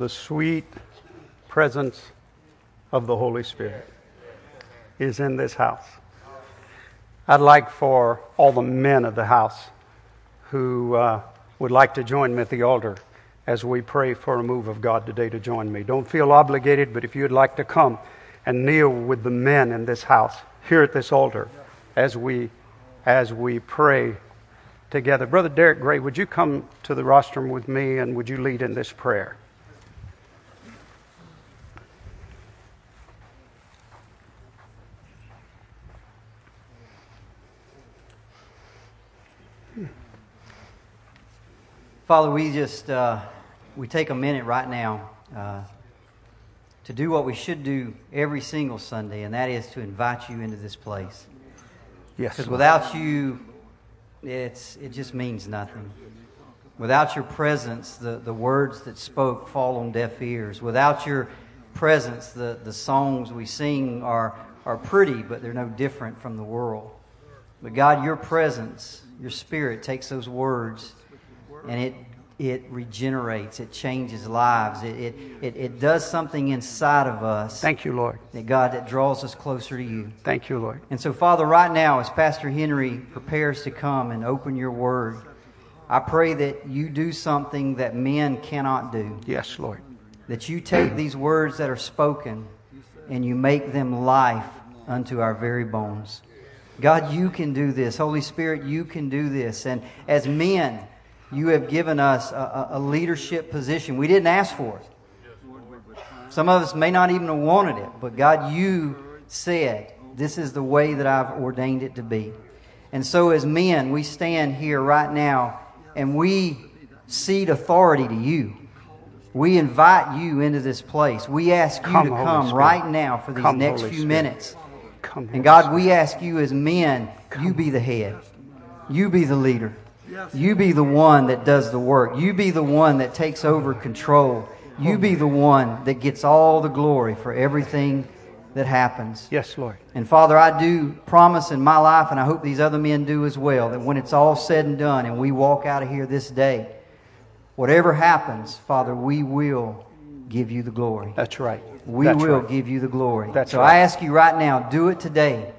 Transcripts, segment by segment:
The sweet presence of the Holy Spirit is in this house. I'd like for all the men of the house who uh, would like to join me at the altar as we pray for a move of God today to join me. Don't feel obligated, but if you'd like to come and kneel with the men in this house here at this altar as we as we pray together. Brother Derek Gray, would you come to the rostrum with me and would you lead in this prayer? Father, we just uh, we take a minute right now uh, to do what we should do every single Sunday, and that is to invite you into this place. Yes. Because without you, it's it just means nothing. Without your presence, the, the words that spoke fall on deaf ears. Without your presence, the, the songs we sing are, are pretty, but they're no different from the world. But God, your presence, your spirit takes those words and it it regenerates, it changes lives, it, it, it, it, does something inside of us. Thank you, Lord. That God, that draws us closer to you. Thank you, Lord. And so, Father, right now, as Pastor Henry prepares to come and open your word, I pray that you do something that men cannot do. Yes, Lord. That you take these words that are spoken and you make them life unto our very bones. God, you can do this. Holy Spirit, you can do this. And as men, you have given us a, a, leadership position. We didn't ask for it. Some of us may not even have wanted it, but God, you said, This is the way that I've ordained it to be. And so, as men, we stand here right now and we cede authority to you. We invite you into this place. We ask you come, to come right now for these come, next Holy few Spirit. minutes. Come, and God, we ask you as men, you be the head, you be the leader. You be the one that does the work. You be the one that takes over control. You be the one that gets all the glory for everything that happens. Yes, Lord. And Father, I do promise in my life, and I hope these other men do as well, that when it's all said and done and we walk out of here this day, whatever happens, Father, we will give you the glory. That's right. We That's will right. give you the glory. That's so right. I ask you right now, do it today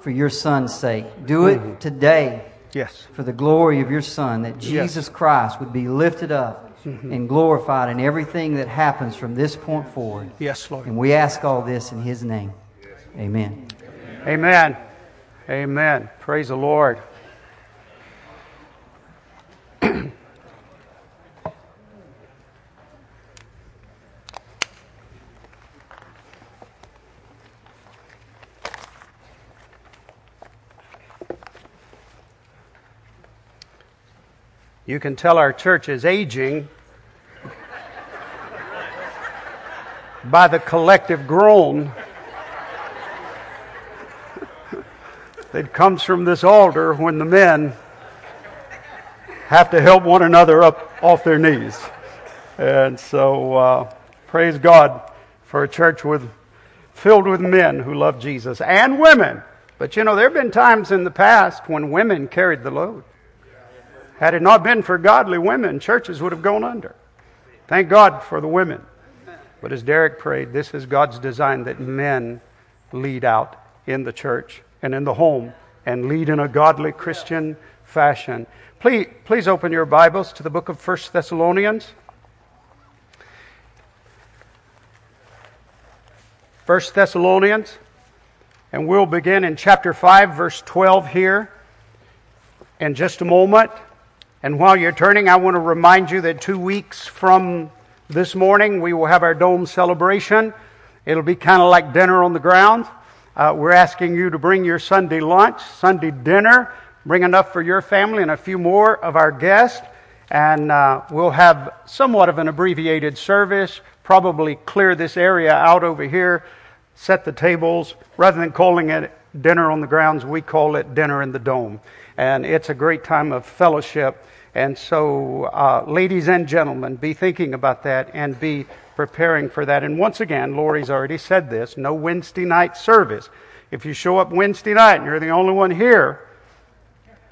for your son's sake. Do it Mhm. today Yes. for the glory of your Son, that Jesus Christ would be lifted up Mm-hmm. and glorified in everything that happens from this point forward. Yes, Lord. And we ask all this in His name. Amen. Amen. Amen. Praise the Lord. You can tell our church is aging by the collective groan that comes from this altar when the men have to help one another up off their knees. And so, uh, praise God for a church with filled with men who love Jesus and women. But you know, there have been times in the past when women carried the load. Had it not been for godly women, churches would have gone under. Thank God for the women. But as Derek prayed, this is God's design that men lead out in the church and in the home and lead in a godly Christian fashion. Please, please open your Bibles to the book of 1 Thessalonians. 1 Thessalonians, and we'll begin in chapter 5, verse 12 here in just a moment. And while you're turning, I want to remind you that two weeks from this morning, we will have our dome celebration. It'll be kind of like dinner on the ground. Uh, we're asking you to bring your Sunday lunch, Sunday dinner, bring enough for your family and a few more of our guests. And uh, we'll have somewhat of an abbreviated service, probably clear this area out over here, set the tables. Rather than calling it dinner on the grounds, we call it dinner in the dome. And it's a great time of fellowship. And so, uh, ladies and gentlemen, be thinking about that and be preparing for that. And once again, Lori's already said this no Wednesday night service. If you show up Wednesday night and you're the only one here,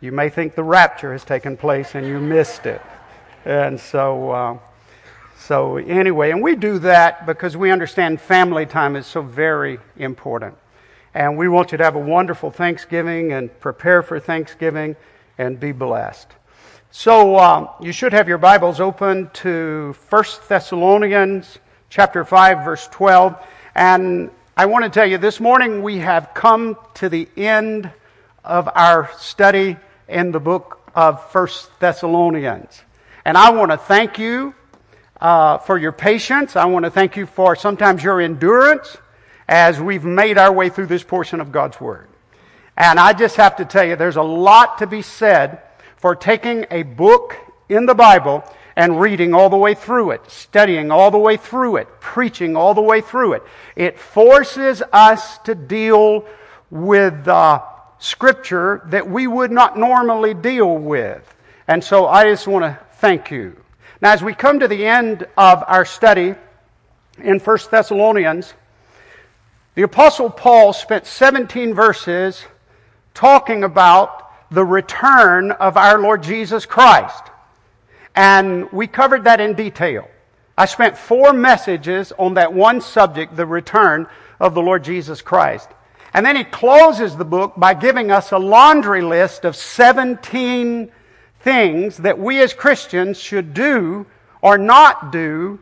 you may think the rapture has taken place and you missed it. And so, uh, so anyway, and we do that because we understand family time is so very important. And we want you to have a wonderful Thanksgiving and prepare for Thanksgiving and be blessed. So um, you should have your Bibles open to 1 Thessalonians chapter 5 verse 12 and I want to tell you this morning we have come to the end of our study in the book of 1 Thessalonians. And I want to thank you uh, for your patience. I want to thank you for sometimes your endurance as we've made our way through this portion of God's Word. And I just have to tell you, there's a lot to be said for taking a book in the Bible and reading all the way through it, studying all the way through it, preaching all the way through it. It forces us to deal with uh, Scripture that we would not normally deal with. And so I just want to thank you. Now, as we come to the end of our study in 1 Thessalonians, the Apostle Paul spent 17 verses talking about the return of our Lord Jesus Christ. And we covered that in detail. I spent four messages on that one subject, the return of the Lord Jesus Christ. And then he closes the book by giving us a laundry list of 17 things that we as Christians should do or not do.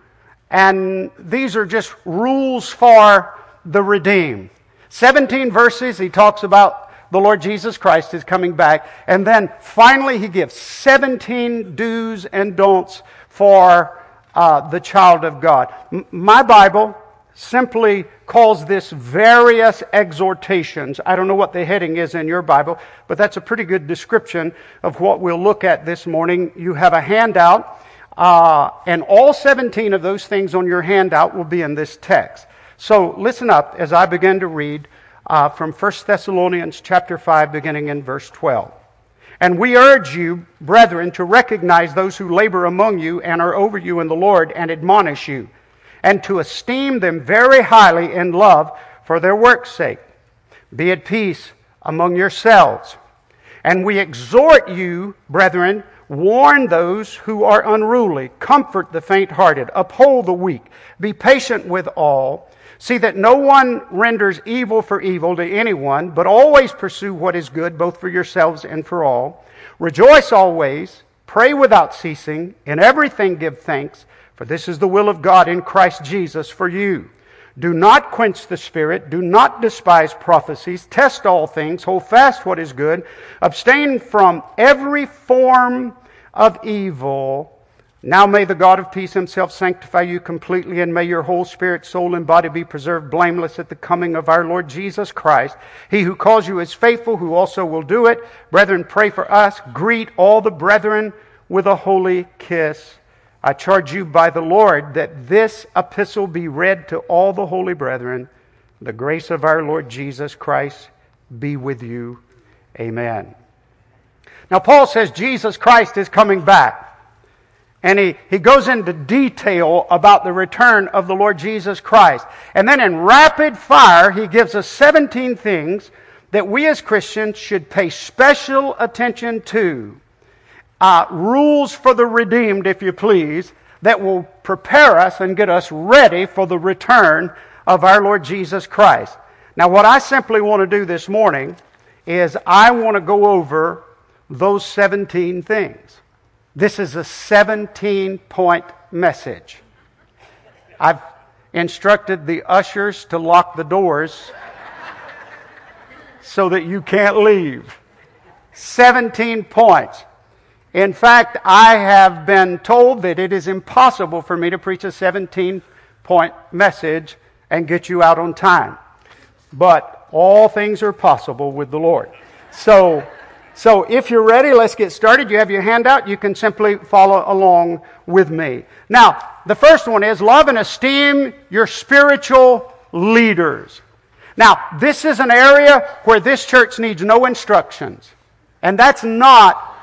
And these are just rules for the redeemed. 17 verses, he talks about the Lord Jesus Christ is coming back. And then finally, he gives 17 do's and don'ts for uh, the child of God. M- my Bible simply calls this various exhortations. I don't know what the heading is in your Bible, but that's a pretty good description of what we'll look at this morning. You have a handout, uh, and all 17 of those things on your handout will be in this text. So listen up as I begin to read uh, from 1 Thessalonians chapter 5, beginning in verse 12. And we urge you, brethren, to recognize those who labor among you and are over you in the Lord and admonish you, and to esteem them very highly in love for their work's sake. Be at peace among yourselves. And we exhort you, brethren, warn those who are unruly, comfort the faint hearted, uphold the weak, be patient with all. See that no one renders evil for evil to anyone, but always pursue what is good, both for yourselves and for all. Rejoice always, pray without ceasing, in everything give thanks, for this is the will of God in Christ Jesus for you. Do not quench the spirit, do not despise prophecies, test all things, hold fast what is good, abstain from every form of evil. Now may the God of peace himself sanctify you completely, and may your whole spirit, soul, and body be preserved blameless at the coming of our Lord Jesus Christ. He who calls you is faithful, who also will do it. Brethren, pray for us. Greet all the brethren with a holy kiss. I charge you by the Lord that this epistle be read to all the holy brethren. The grace of our Lord Jesus Christ be with you. Amen. Now, Paul says Jesus Christ is coming back. And he, he goes into detail about the return of the Lord Jesus Christ. And then in rapid fire, he gives us 17 things that we as Christians should pay special attention to. Uh, rules for the redeemed, if you please, that will prepare us and get us ready for the return of our Lord Jesus Christ. Now, what I simply want to do this morning is I want to go over those 17 things. This is a 17 point message. I've instructed the ushers to lock the doors so that you can't leave. 17 points. In fact, I have been told that it is impossible for me to preach a 17 point message and get you out on time. But all things are possible with the Lord. So, So if you're ready, let's get started. You have your handout. You can simply follow along with me. Now, the first one is love and esteem your spiritual leaders. Now, this is an area where this church needs no instructions. And that's not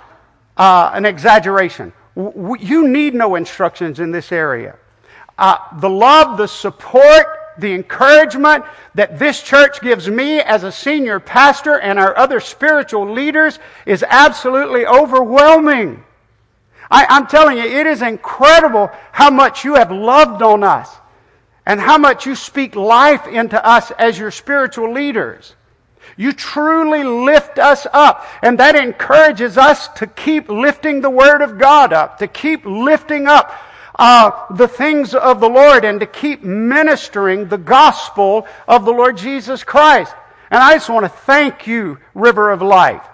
uh, an exaggeration. W- you need no instructions in this area. Uh, the love, the support, the encouragement that this church gives me as a senior pastor and our other spiritual leaders is absolutely overwhelming. I, I'm telling you, it is incredible how much you have loved on us and how much you speak life into us as your spiritual leaders. You truly lift us up. And that encourages us to keep lifting the Word of God up, to keep lifting up uh, the things of the Lord, and to keep ministering the gospel of the Lord Jesus Christ. And I just want to thank you, River of Life.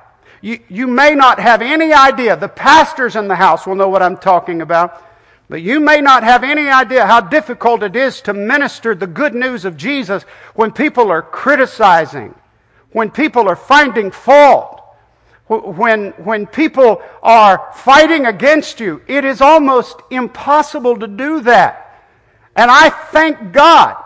You, you may not have any idea. The pastors in the house will know what I'm talking about. But you may not have any idea how difficult it is to minister the good news of Jesus when people are criticizing, when people are finding fault, when, when people are fighting against you. It is almost impossible to do that. And I thank God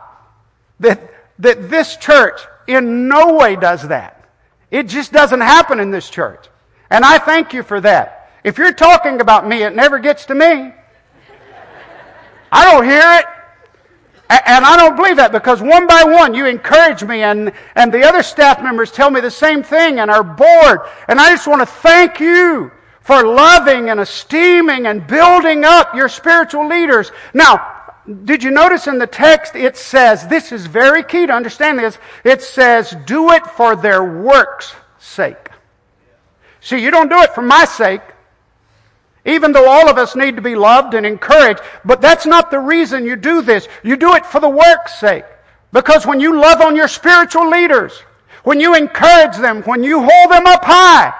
that, that this church in no way does that. It just doesn't happen in this church. And I thank you for that. If you're talking about me, it never gets to me. I don't hear it. And I don't believe that because one by one you encourage me and, and the other staff members tell me the same thing and our board. And I just want to thank you for loving and esteeming and building up your spiritual leaders. Now, did you notice in the text it says, this is very key to understand this, it says, do it for their work's sake. See, you don't do it for my sake. Even though all of us need to be loved and encouraged, but that's not the reason you do this. You do it for the work's sake. Because when you love on your spiritual leaders, when you encourage them, when you hold them up high,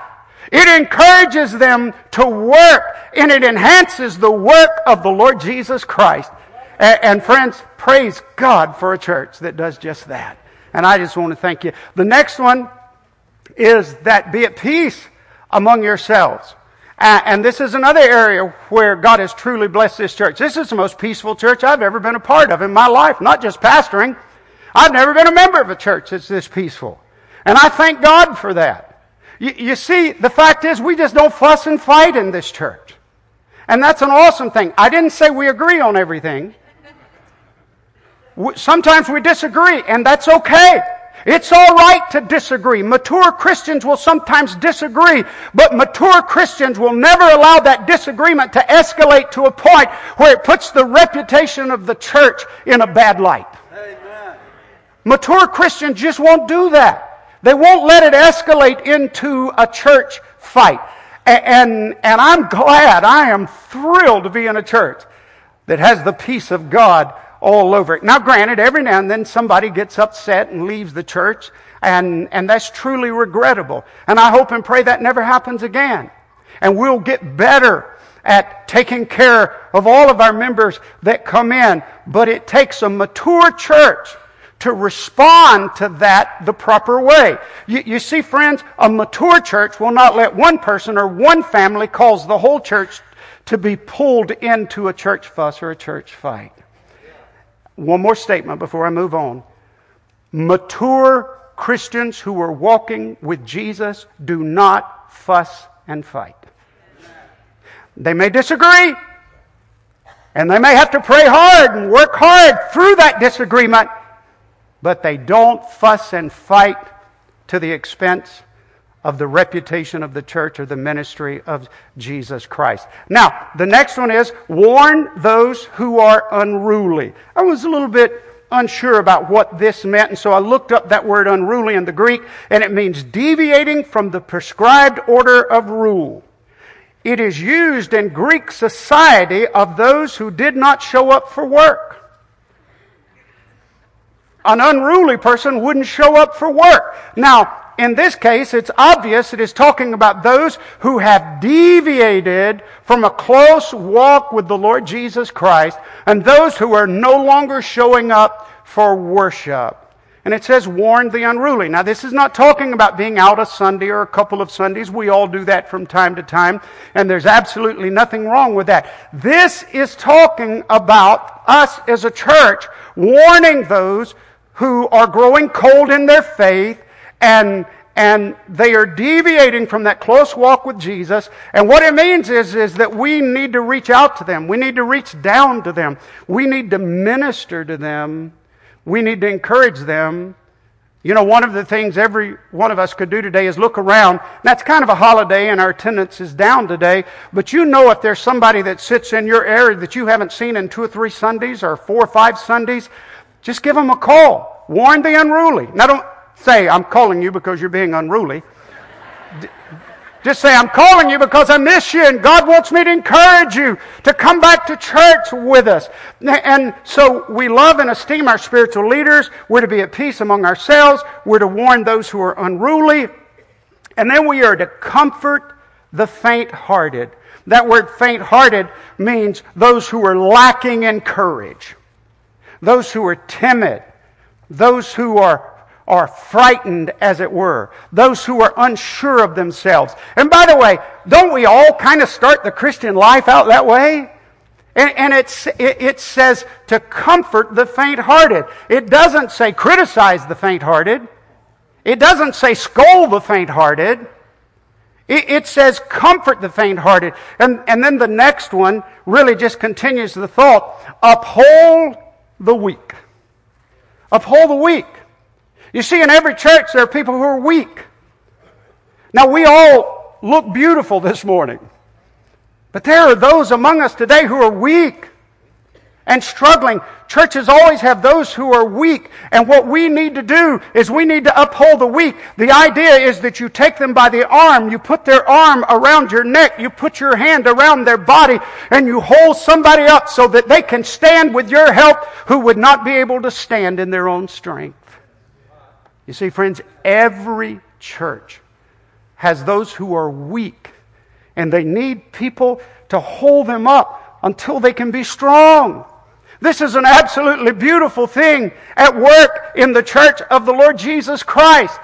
it encourages them to work and it enhances the work of the Lord Jesus Christ. And, and, friends, praise God for a church that does just that. And I just want to thank you. The next one is that be at peace among yourselves. Uh, and this is another area where God has truly blessed this church. This is the most peaceful church I've ever been a part of in my life, not just pastoring. I've never been a member of a church that's this peaceful. And I thank God for that. You, you see, the fact is, we just don't fuss and fight in this church. And that's an awesome thing. I didn't say we agree on everything. Sometimes we disagree, and that's okay. It's all right to disagree. Mature Christians will sometimes disagree, but mature Christians will never allow that disagreement to escalate to a point where it puts the reputation of the church in a bad light. Amen. Mature Christians just won't do that. They won't let it escalate into a church fight. And, and I'm glad, I am thrilled to be in a church that has the peace of God all over it. Now, granted, every now and then somebody gets upset and leaves the church, and, and that's truly regrettable. And I hope and pray that never happens again. And we'll get better at taking care of all of our members that come in. But it takes a mature church to respond to that the proper way. You, you, see, friends, a mature church will not let one person or one family cause the whole church to be pulled into a church fuss or a church fight. One more statement before I move on. Mature Christians who are walking with Jesus do not fuss and fight. They may disagree, and they may have to pray hard and work hard through that disagreement, but they don't fuss and fight to the expense of the reputation of the church or the ministry of Jesus Christ. Now, the next one is warn those who are unruly. I was a little bit unsure about what this meant, and so I looked up that word unruly in the Greek, and it means deviating from the prescribed order of rule. It is used in Greek society of those who did not show up for work. An unruly person wouldn't show up for work. Now, in this case, it's obvious it is talking about those who have deviated from a close walk with the Lord Jesus Christ and those who are no longer showing up for worship. and it says, warn the unruly. Now, this is not talking about being out a Sunday or a couple of Sundays. We all do that from time to time, and there's absolutely nothing wrong with that. This is talking about us as a church warning those who are growing cold in their faith and and they are deviating from that close walk with Jesus. And what it means is, is that we need to reach out to them. We need to reach down to them. We need to minister to them. We need to encourage them. You know, one of the things every one of us could do today is look around. That's kind of a holiday and our attendance is down today. But you know if there's somebody that sits in your area that you haven't seen in two or three Sundays or four or five Sundays, just give them a call. Warn the unruly. Now don't, say, I'm calling you because you're being unruly. Just say, I'm calling you because I miss you and God wants me to encourage you to come back to church with us. And so we love and esteem our spiritual leaders. We're to be at peace among ourselves. We're to warn those who are unruly. And then we are to comfort the faint hearted. That word faint hearted means those who are lacking in courage, those who are timid, those who are are frightened, as it were. Those who are unsure of themselves. And by the way, don't we all kind of start the Christian life out that way? And, and it, it says to comfort the faint hearted. It doesn't say criticize the faint hearted. It doesn't say scold the faint hearted. It, it says comfort the faint hearted. And, and then the next one really just continues the thought uphold the weak. Uphold the weak. You see, in every church, there are people who are weak. Now, we all look beautiful this morning, but there are those among us today who are weak and struggling. Churches always have those who are weak, and what we need to do is we need to uphold the weak. The idea is that you take them by the arm, you put their arm around your neck, you put your hand around their body, and you hold somebody up so that they can stand with your help who would not be able to stand in their own strength. You see, friends, every church has those who are weak, and they need people to hold them up until they can be strong. This is an absolutely beautiful thing at work in the church of the Lord Jesus Christ.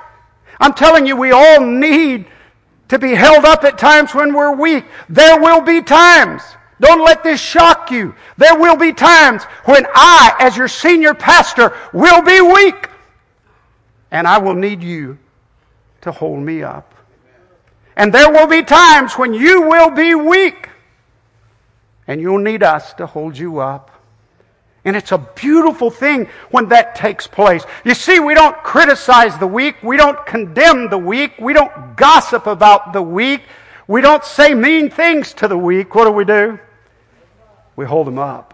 I'm telling you, we all need to be held up at times when we're weak. There will be times. Don't let this shock you. There will be times when I, as your senior pastor, will be weak and I will need you to hold me up. And there will be times when you will be weak, and you'll need us to hold you up. And it's a beautiful thing when that takes place. You see, we don't criticize the weak. We don't condemn the weak. We don't gossip about the weak. We don't say mean things to the weak. What do we do? We hold them up.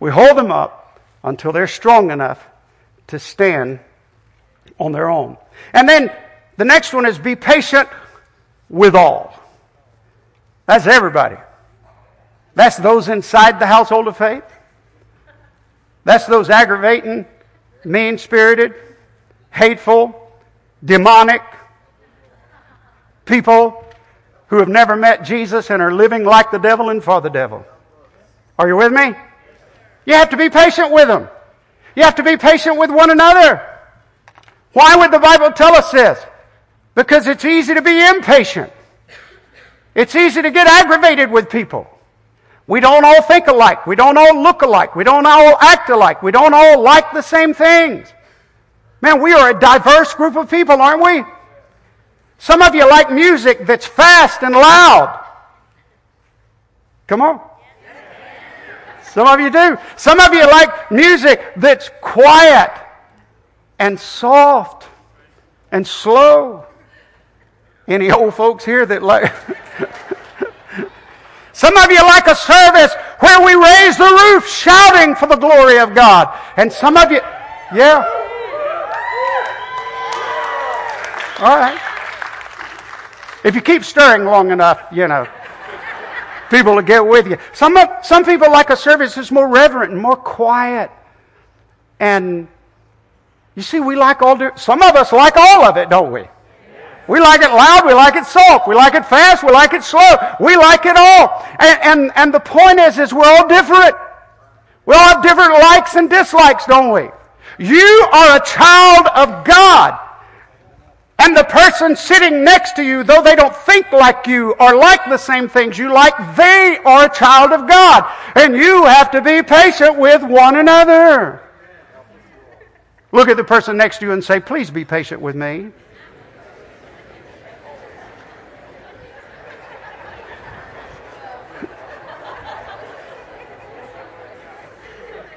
We hold them up until they're strong enough to stand on their own. And then the next one is be patient with all. That's everybody. That's those inside the household of faith. That's those aggravating, mean spirited, hateful, demonic people who have never met Jesus and are living like the devil and for the devil. Are you with me? You have to be patient with them. You have to be patient with one another. Why would the Bible tell us this? Because it's easy to be impatient. It's easy to get aggravated with people. We don't all think alike. We don't all look alike. We don't all act alike. We don't all like the same things. Man, we are a diverse group of people, aren't we? Some of you like music that's fast and loud. Come on. Some of you do. Some of you like music that's quiet and soft and slow. Any old folks here that like. Some of you like a service where we raise the roof shouting for the glory of God. And some of you, yeah. All right. If you keep stirring long enough, you know, people will get with you. Some, of, some people like a service that's more reverent and more quiet and you see, we like all, some of us like all of it, don't we? We like it loud, we like it soft, we like it fast, we like it slow, we like it all. And, and, and the point is, is we're all different. We all have different likes and dislikes, don't we? You are a child of God. And the person sitting next to you, though they don't think like you or like the same things you like, they are a child of God. And you have to be patient with one another. Look at the person next to you and say, Please be patient with me.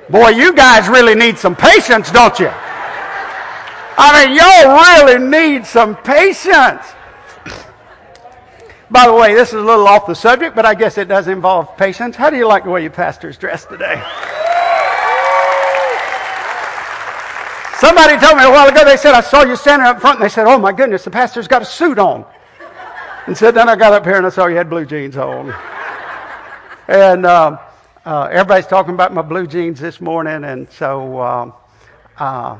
Boy, you guys really need some patience, don't you? I mean, y'all really need some patience. By the way, this is a little off the subject, but I guess it does involve patience. How do you like the way your pastor's dressed today? Somebody told me a while ago, they said, I saw you standing up front, and they said, Oh my goodness, the pastor's got a suit on. And said, Then I got up here and I saw you had blue jeans on. And um, uh, everybody's talking about my blue jeans this morning, and so, um, uh,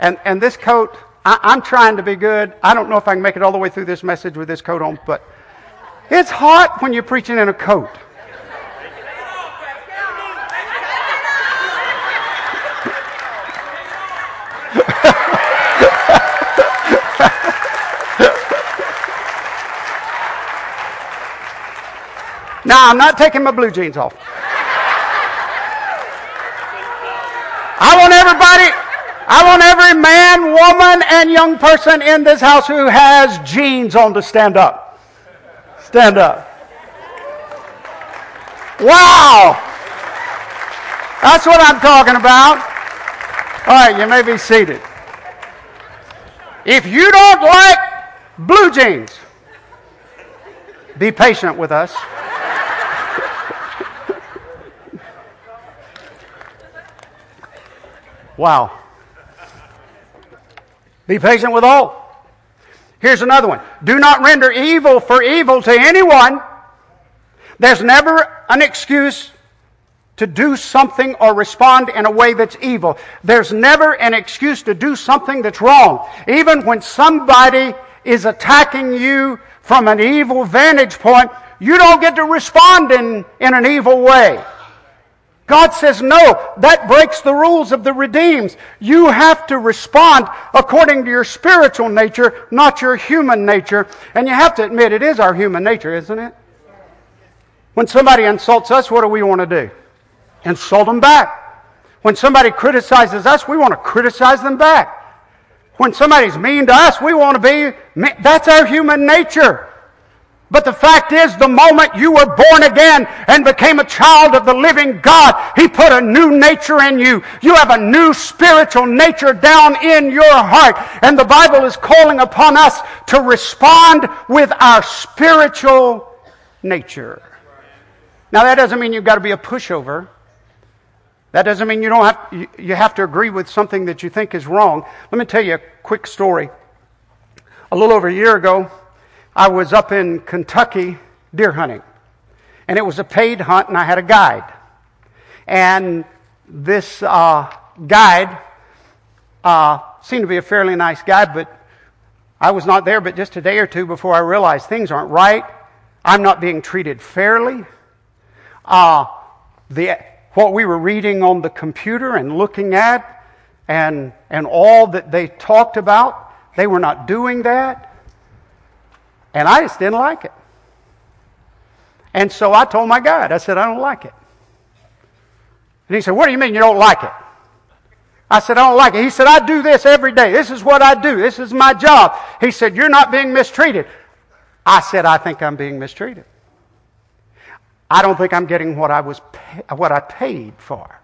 and, and this coat, I, I'm trying to be good. I don't know if I can make it all the way through this message with this coat on, but it's hot when you're preaching in a coat. Now, I'm not taking my blue jeans off. I want everybody, I want every man, woman, and young person in this house who has jeans on to stand up. Stand up. Wow! That's what I'm talking about. All right, you may be seated. If you don't like blue jeans, be patient with us. Wow. Be patient with all. Here's another one. Do not render evil for evil to anyone. There's never an excuse to do something or respond in a way that's evil. There's never an excuse to do something that's wrong. Even when somebody is attacking you from an evil vantage point, you don't get to respond in, in an evil way. God says, no, that breaks the rules of the redeemed. You have to respond according to your spiritual nature, not your human nature. And you have to admit, it is our human nature, isn't it? When somebody insults us, what do we want to do? Insult them back. When somebody criticizes us, we want to criticize them back. When somebody's mean to us, we want to be. That's our human nature. But the fact is, the moment you were born again and became a child of the living God, He put a new nature in you. You have a new spiritual nature down in your heart. And the Bible is calling upon us to respond with our spiritual nature. Now, that doesn't mean you've got to be a pushover. That doesn't mean you don't have, you have to agree with something that you think is wrong. Let me tell you a quick story. A little over a year ago, I was up in Kentucky deer hunting, and it was a paid hunt, and I had a guide. And this uh, guide uh, seemed to be a fairly nice guy, but I was not there but just a day or two before I realized things aren't right. I'm not being treated fairly. Uh, the, what we were reading on the computer and looking at and, and all that they talked about, they were not doing that. And I just didn't like it. And so I told my guide, I said, I don't like it. And he said, What do you mean you don't like it? I said, I don't like it. He said, I do this every day. This is what I do. This is my job. He said, You're not being mistreated. I said, I think I'm being mistreated. I don't think I'm getting what I was pay- what I paid for.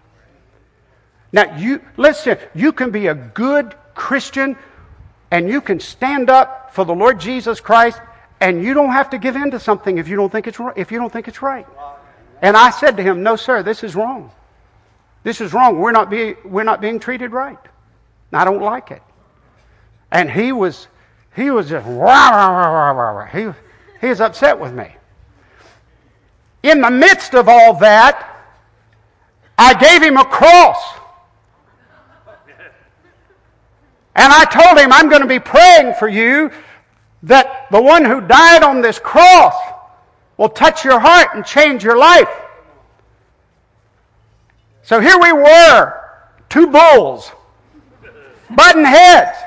Now you listen, you can be a good Christian and you can stand up for the Lord Jesus Christ and you don't have to give in to something if you don't think it's if you don't think it's right. And I said to him, "No, sir, this is wrong. This is wrong. We're not being we're not being treated right. I don't like it." And he was he was just rah, rah, rah, rah, rah. he he was upset with me. In the midst of all that, I gave him a cross. And I told him, I'm going to be praying for you that the one who died on this cross will touch your heart and change your life. So here we were, two bulls button heads.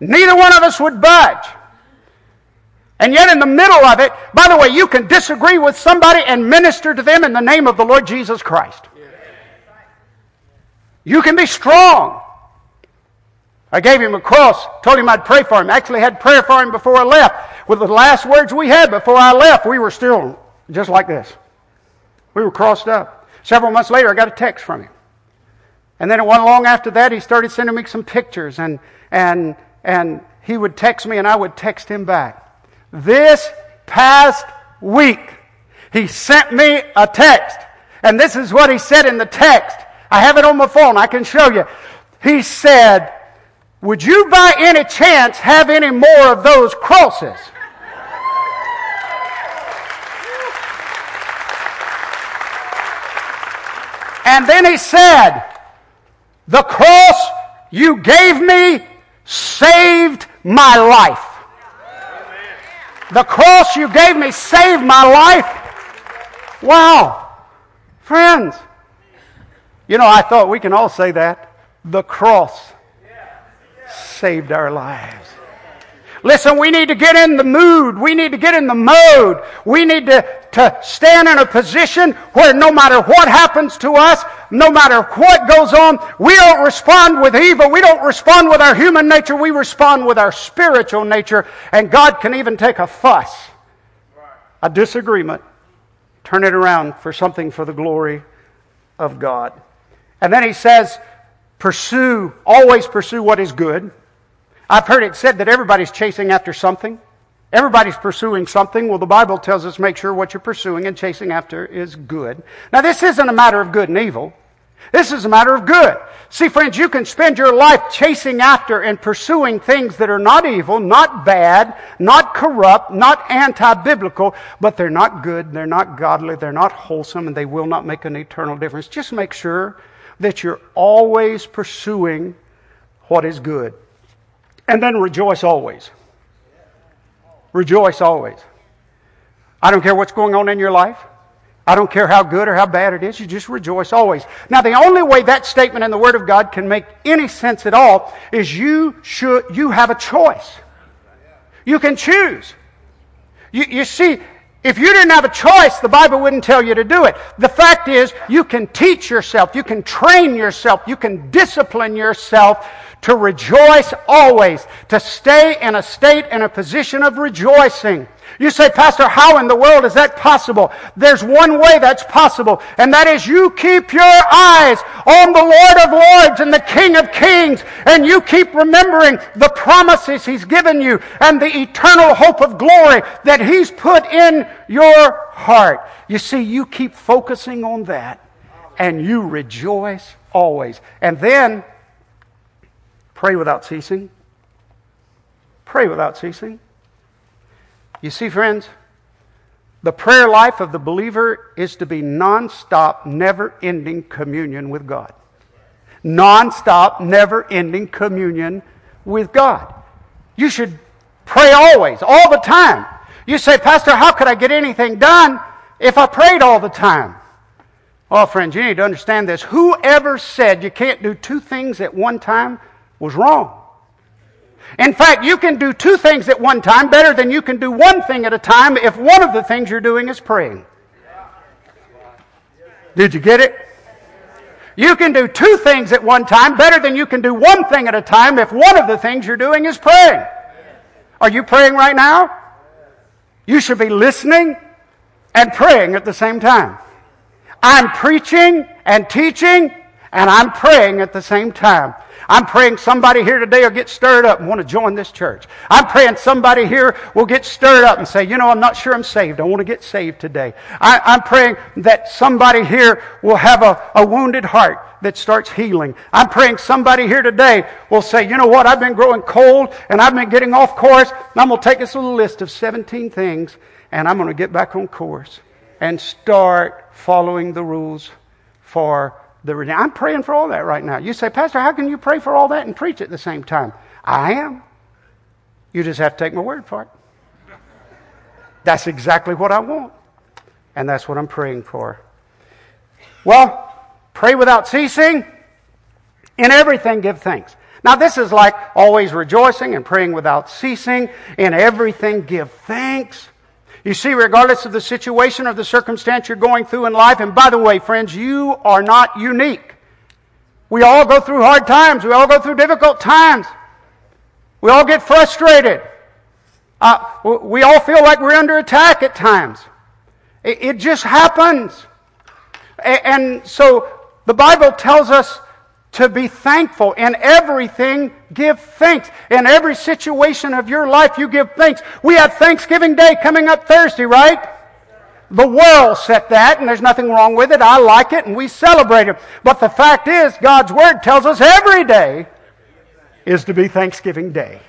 Neither one of us would budge. And yet, in the middle of it, by the way, you can disagree with somebody and minister to them in the name of the Lord Jesus Christ. You can be strong. I gave him a cross, told him I'd pray for him. Actually, had prayer for him before I left. With the last words we had before I left, we were still just like this. We were crossed up. Several months later, I got a text from him. And then it wasn't long after that, he started sending me some pictures, and, and, and he would text me, and I would text him back. This past week, he sent me a text. And this is what he said in the text. I have it on my phone. I can show you. He said, Would you by any chance have any more of those crosses? And then he said, The cross you gave me saved my life. The cross you gave me saved my life. Wow. Friends, you know, I thought we can all say that. The cross saved our lives. Listen, we need to get in the mood. We need to get in the mode. We need to, to stand in a position where no matter what happens to us, no matter what goes on, we don't respond with evil. We don't respond with our human nature. We respond with our spiritual nature. And God can even take a fuss, a disagreement, turn it around for something for the glory of God. And then he says, pursue, always pursue what is good. I've heard it said that everybody's chasing after something. Everybody's pursuing something. Well, the Bible tells us make sure what you're pursuing and chasing after is good. Now, this isn't a matter of good and evil. This is a matter of good. See, friends, you can spend your life chasing after and pursuing things that are not evil, not bad, not corrupt, not anti biblical, but they're not good, they're not godly, they're not wholesome, and they will not make an eternal difference. Just make sure that you're always pursuing what is good. And then rejoice always. Rejoice always. I don't care what's going on in your life. I don't care how good or how bad it is. You just rejoice always. Now, the only way that statement in the Word of God can make any sense at all is you should, you have a choice. You can choose. You, you see, if you didn't have a choice, the Bible wouldn't tell you to do it. The fact is, you can teach yourself, you can train yourself, you can discipline yourself to rejoice always, to stay in a state and a position of rejoicing. You say, Pastor, how in the world is that possible? There's one way that's possible, and that is you keep your eyes on the Lord of Lords and the King of Kings, and you keep remembering the promises He's given you and the eternal hope of glory that He's put in your heart. You see, you keep focusing on that, and you rejoice always. And then, pray without ceasing. Pray without ceasing. You see, friends, the prayer life of the believer is to be nonstop, never ending communion with God. Nonstop, never ending communion with God. You should pray always, all the time. You say, Pastor, how could I get anything done if I prayed all the time? Oh, friends, you need to understand this. Whoever said you can't do two things at one time was wrong. In fact, you can do two things at one time better than you can do one thing at a time if one of the things you're doing is praying. Did you get it? You can do two things at one time better than you can do one thing at a time if one of the things you're doing is praying. Are you praying right now? You should be listening and praying at the same time. I'm preaching and teaching and I'm praying at the same time. I'm praying somebody here today will get stirred up and want to join this church. I'm praying somebody here will get stirred up and say, you know, I'm not sure I'm saved. I want to get saved today. I, am praying that somebody here will have a, a wounded heart that starts healing. I'm praying somebody here today will say, you know what, I've been growing cold and I've been getting off course. And I'm going to take this little list of 17 things and I'm going to get back on course and start following the rules for the I'm praying for all that right now. You say, Pastor, how can you pray for all that and preach at the same time? I am. You just have to take my word for it. That's exactly what I want. And that's what I'm praying for. Well, pray without ceasing. In everything, give thanks. Now, this is like always rejoicing and praying without ceasing. In everything, give thanks. You see, regardless of the situation or the circumstance you're going through in life, and by the way, friends, you are not unique. We all go through hard times. We all go through difficult times. We all get frustrated. Uh, we all feel like we're under attack at times. It, it just happens. And so the Bible tells us to be thankful. In everything, give thanks. In every situation of your life, you give thanks. We have Thanksgiving Day coming up Thursday, right? The world set that, and there's nothing wrong with it. I like it, and we celebrate it. But the fact is, God's Word tells us every day is to be Thanksgiving Day.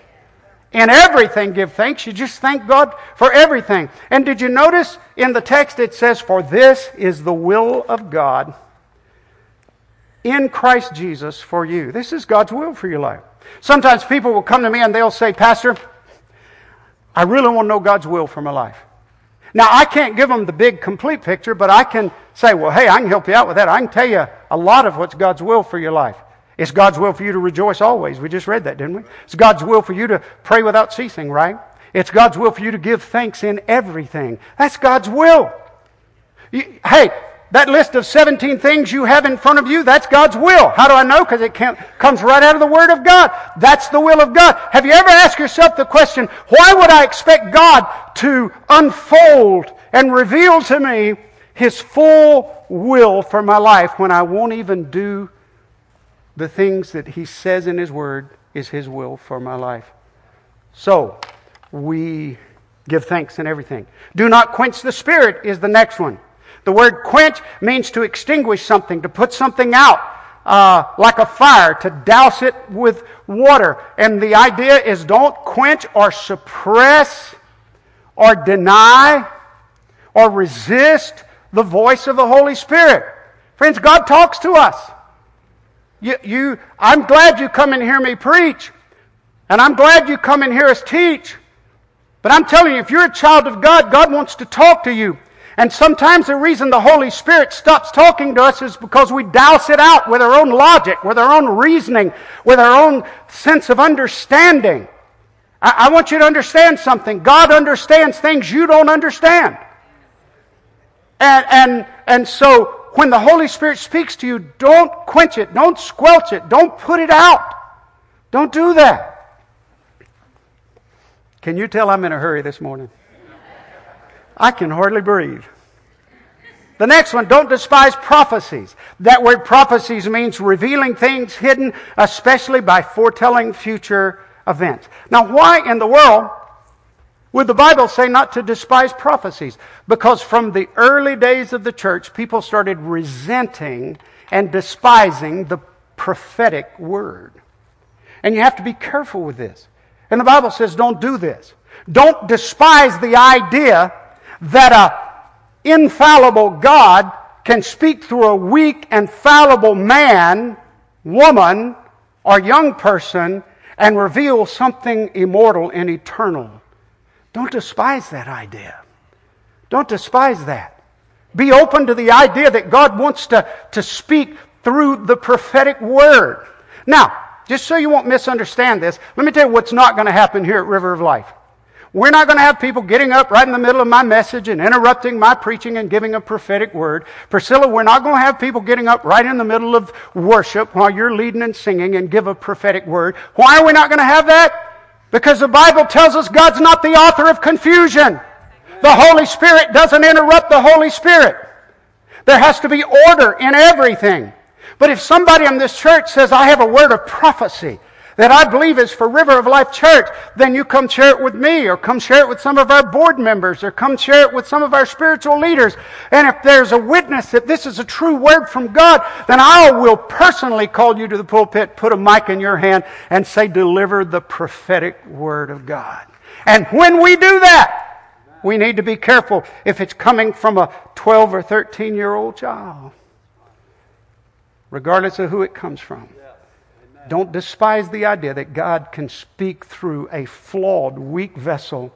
In everything, give thanks. You just thank God for everything. And did you notice in the text it says, For this is the will of God in Christ Jesus for you. This is God's will for your life. Sometimes people will come to me and they'll say, Pastor, I really want to know God's will for my life. Now, I can't give them the big, complete picture, but I can say, well, hey, I can help you out with that. I can tell you a lot of what's God's will for your life. It's God's will for you to rejoice always. We just read that, didn't we? It's God's will for you to pray without ceasing, right? It's God's will for you to give thanks in everything. That's God's will. You, hey, that list of 17 things you have in front of you, that's God's will. How do I know? Because it comes right out of the Word of God. That's the will of God. Have you ever asked yourself the question, why would I expect God to unfold and reveal to me His full will for my life when I won't even do the things that He says in His Word is His will for my life? So, we give thanks in everything. Do not quench the Spirit is the next one. The word quench means to extinguish something, to put something out, uh, like a fire, to douse it with water. And the idea is don't quench or suppress or deny or resist the voice of the Holy Spirit. Friends, God talks to us. You, you, I'm glad you come and hear me preach. And I'm glad you come and hear us teach. But I'm telling you, if you're a child of God, God wants to talk to you. And sometimes the reason the Holy Spirit stops talking to us is because we douse it out with our own logic, with our own reasoning, with our own sense of understanding. I, I want you to understand something. God understands things you don't understand. And, and, and so when the Holy Spirit speaks to you, don't quench it, don't squelch it, don't put it out. Don't do that. Can you tell I'm in a hurry this morning? I can hardly breathe. The next one, don't despise prophecies. That word prophecies means revealing things hidden, especially by foretelling future events. Now, why in the world would the Bible say not to despise prophecies? Because from the early days of the church, people started resenting and despising the prophetic word. And you have to be careful with this. And the Bible says don't do this. Don't despise the idea that a infallible God can speak through a weak and fallible man, woman, or young person and reveal something immortal and eternal. Don't despise that idea. Don't despise that. Be open to the idea that God wants to, to speak through the prophetic word. Now, just so you won't misunderstand this, let me tell you what's not going to happen here at River of Life. We're not going to have people getting up right in the middle of my message and interrupting my preaching and giving a prophetic word. Priscilla, we're not going to have people getting up right in the middle of worship while you're leading and singing and give a prophetic word. Why are we not going to have that? Because the Bible tells us God's not the author of confusion. The Holy Spirit doesn't interrupt the Holy Spirit. There has to be order in everything. But if somebody in this church says, I have a word of prophecy, that I believe is for River of Life Church, then you come share it with me, or come share it with some of our board members, or come share it with some of our spiritual leaders. And if there's a witness that this is a true word from God, then I will personally call you to the pulpit, put a mic in your hand, and say, deliver the prophetic word of God. And when we do that, we need to be careful if it's coming from a 12 or 13 year old child, regardless of who it comes from. Don't despise the idea that God can speak through a flawed, weak vessel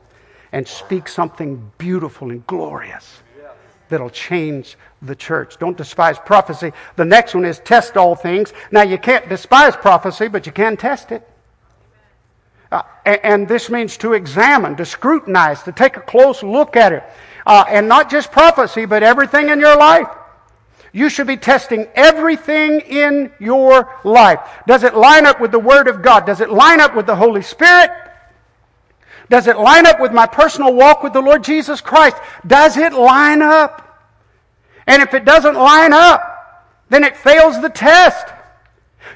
and speak something beautiful and glorious that'll change the church. Don't despise prophecy. The next one is test all things. Now, you can't despise prophecy, but you can test it. Uh, and, this means to examine, to scrutinize, to take a close look at it. Uh, and not just prophecy, but everything in your life. You should be testing everything in your life. Does it line up with the Word of God? Does it line up with the Holy Spirit? Does it line up with my personal walk with the Lord Jesus Christ? Does it line up? And if it doesn't line up, then it fails the test.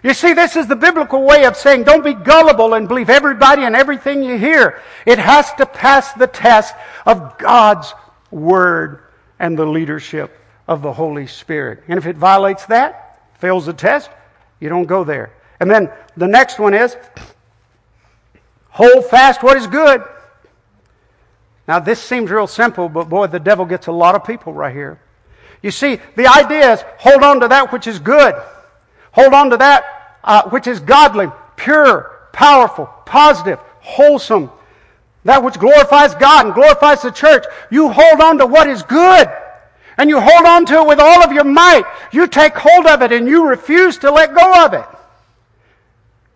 You see, this is the biblical way of saying don't be gullible and believe everybody and everything you hear. It has to pass the test of God's Word and the leadership of the Holy Spirit. And if it violates that, fails the test, you don't go there. And then the next one is hold fast what is good. Now, this seems real simple, but boy, the devil gets a lot of people right here. You see, the idea is hold on to that which is good. Hold on to that uh, which is godly, pure, powerful, positive, wholesome. That which glorifies God and glorifies the church. You hold on to what is good and you hold on to it with all of your might. You take hold of it and you refuse to let go of it.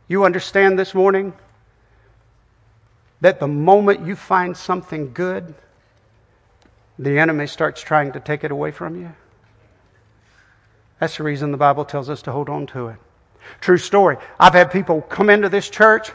You understand this morning that the moment you find something good, the enemy starts trying to take it away from you? That's the reason the Bible tells us to hold on to it. True story. I've had people come into this church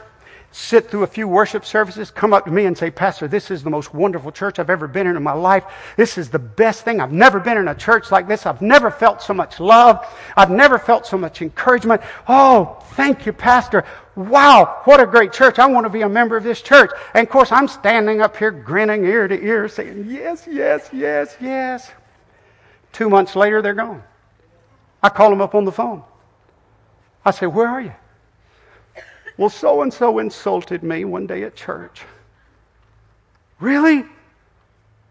sit through a few worship services, come up to me and say, Pastor, this is the most wonderful church I've ever been in in my life. This is the best thing. I've never been in a church like this. I've never felt so much love. I've never felt so much encouragement. Oh, thank you, Pastor. Wow, what a great church. I want to be a member of this church. And of course, I'm standing up here grinning ear to ear saying, Yes, yes, yes, yes. Two months later, they're gone. I call them up on the phone. I say, Where are you? Well, so and so insulted me one day at church. Really?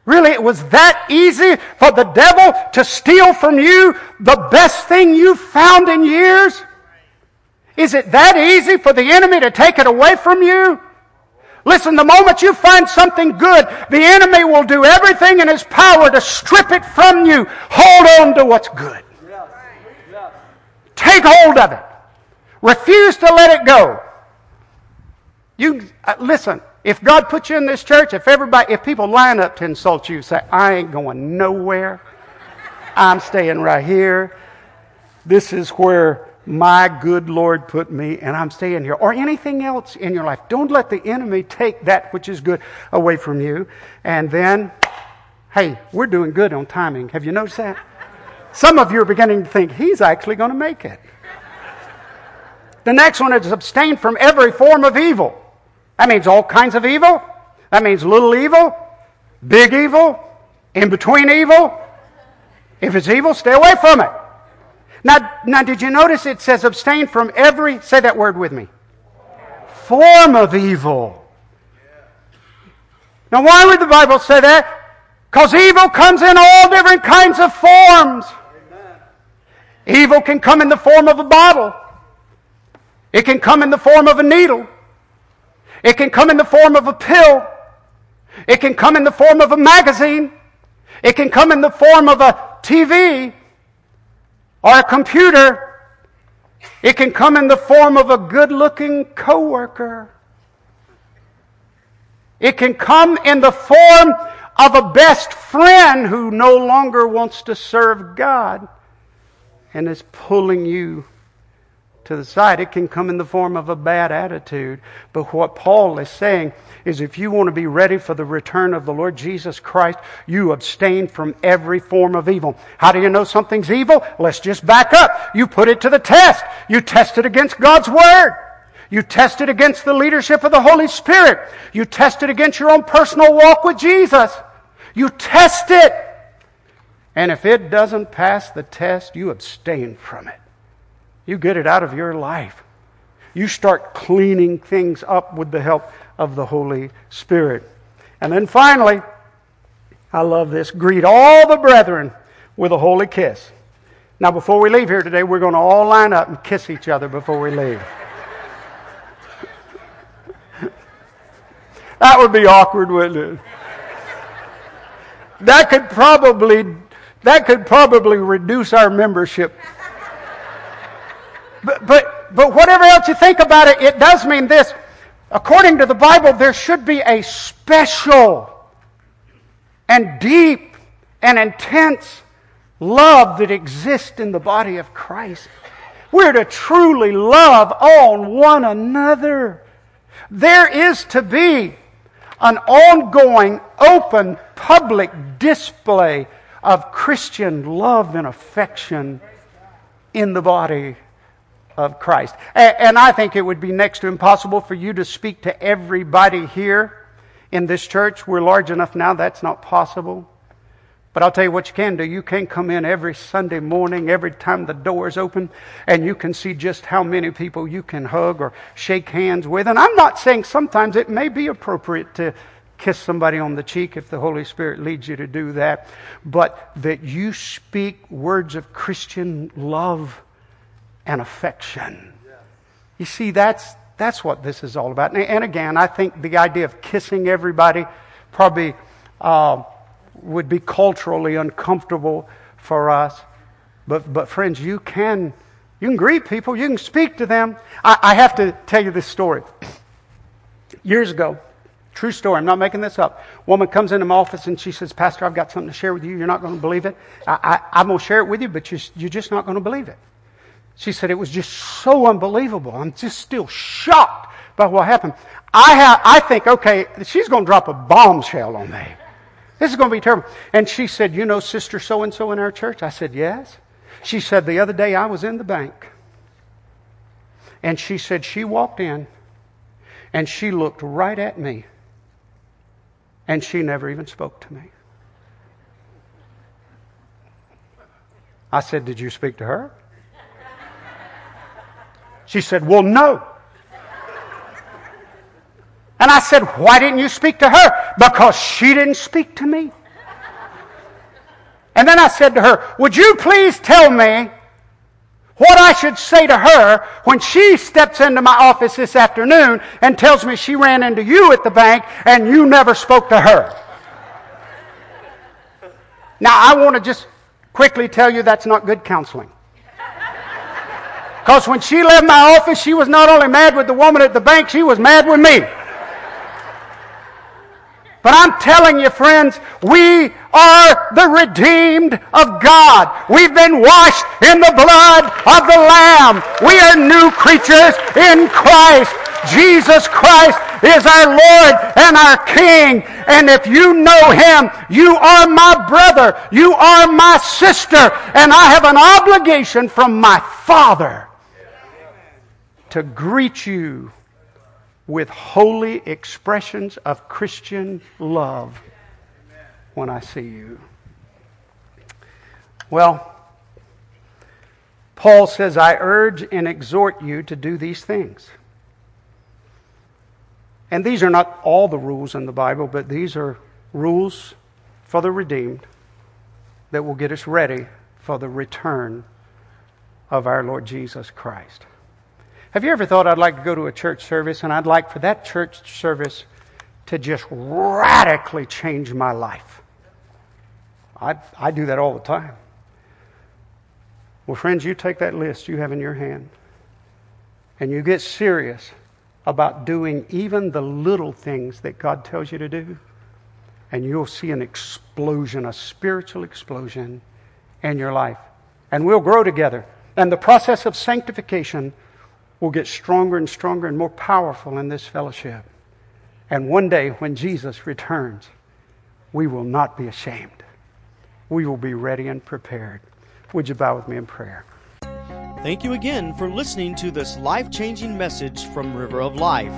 Really? It was that easy for the devil to steal from you the best thing you've found in years? Is it that easy for the enemy to take it away from you? Listen, the moment you find something good, the enemy will do everything in his power to strip it from you. Hold on to what's good. Take hold of it. Refuse to let it go. You uh, listen. If God put you in this church, if everybody, if people line up to insult you, say, "I ain't going nowhere. I'm staying right here. This is where my good Lord put me, and I'm staying here." Or anything else in your life. Don't let the enemy take that which is good away from you. And then, hey, we're doing good on timing. Have you noticed that? Some of you are beginning to think he's actually going to make it. The next one is abstain from every form of evil. That means all kinds of evil. That means little evil, big evil, in between evil. If it's evil, stay away from it. Now, now, did you notice it says abstain from every, say that word with me, form of evil. Now, why would the Bible say that? Because evil comes in all different kinds of forms. Evil can come in the form of a bottle. It can come in the form of a needle. It can come in the form of a pill. It can come in the form of a magazine. It can come in the form of a TV or a computer. It can come in the form of a good looking coworker. It can come in the form of a best friend who no longer wants to serve God and is pulling you to the side. It can come in the form of a bad attitude. But what Paul is saying is if you want to be ready for the return of the Lord Jesus Christ, you abstain from every form of evil. How do you know something's evil? Let's just back up. You put it to the test. You test it against God's Word. You test it against the leadership of the Holy Spirit. You test it against your own personal walk with Jesus. You test it. And if it doesn't pass the test, you abstain from it. You get it out of your life. You start cleaning things up with the help of the Holy Spirit. And then finally, I love this greet all the brethren with a holy kiss. Now, before we leave here today, we're going to all line up and kiss each other before we leave. that would be awkward, wouldn't it? That could probably that could probably reduce our membership. But, but, but whatever else you think about it, it does mean this. According to the Bible, there should be a special and deep and intense love that exists in the body of Christ. We're to truly love on one another. There is to be an ongoing, open, public display of Christian love and affection in the body of Christ. And I think it would be next to impossible for you to speak to everybody here in this church. We're large enough now, that's not possible. But I'll tell you what you can do. You can come in every Sunday morning, every time the door is open, and you can see just how many people you can hug or shake hands with. And I'm not saying sometimes it may be appropriate to kiss somebody on the cheek if the Holy Spirit leads you to do that, but that you speak words of Christian love and affection. You see, that's, that's what this is all about. And, again, I think the idea of kissing everybody probably. Uh, would be culturally uncomfortable for us. But, but friends, you can, you can greet people, you can speak to them. I, I have to tell you this story. Years ago, true story, I'm not making this up. Woman comes into my office and she says, Pastor, I've got something to share with you. You're not going to believe it. I, am going to share it with you, but you're, you're just not going to believe it. She said, It was just so unbelievable. I'm just still shocked by what happened. I, have, I think, okay, she's going to drop a bombshell on me. This is going to be terrible. And she said, You know, Sister so and so in our church? I said, Yes. She said, The other day I was in the bank. And she said, She walked in and she looked right at me. And she never even spoke to me. I said, Did you speak to her? She said, Well, no. And I said, Why didn't you speak to her? Because she didn't speak to me. And then I said to her, Would you please tell me what I should say to her when she steps into my office this afternoon and tells me she ran into you at the bank and you never spoke to her? Now, I want to just quickly tell you that's not good counseling. Because when she left my office, she was not only mad with the woman at the bank, she was mad with me. But I'm telling you, friends, we are the redeemed of God. We've been washed in the blood of the Lamb. We are new creatures in Christ. Jesus Christ is our Lord and our King. And if you know Him, you are my brother. You are my sister. And I have an obligation from my Father to greet you with holy expressions of Christian love when I see you. Well, Paul says, I urge and exhort you to do these things. And these are not all the rules in the Bible, but these are rules for the redeemed that will get us ready for the return of our Lord Jesus Christ. Have you ever thought I'd like to go to a church service and I'd like for that church service to just radically change my life? I, I do that all the time. Well, friends, you take that list you have in your hand and you get serious about doing even the little things that God tells you to do, and you'll see an explosion, a spiritual explosion in your life. And we'll grow together. And the process of sanctification will get stronger and stronger and more powerful in this fellowship. And one day, when Jesus returns, we will not be ashamed. We will be ready and prepared. Would you bow with me in prayer? Thank you again for listening to this life changing message from River of Life.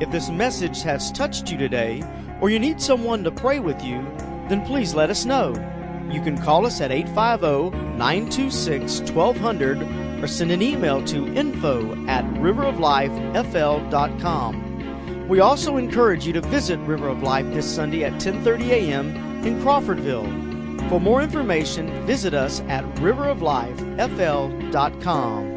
If this message has touched you today, or you need someone to pray with you, then please let us know. You can call us at 850 926 1200 or send an email to info at riveroflifefl.com. We also encourage you to visit River of Life this Sunday at 10:30 a.m. in Crawfordville. For more information, visit us at riveroflifefl.com.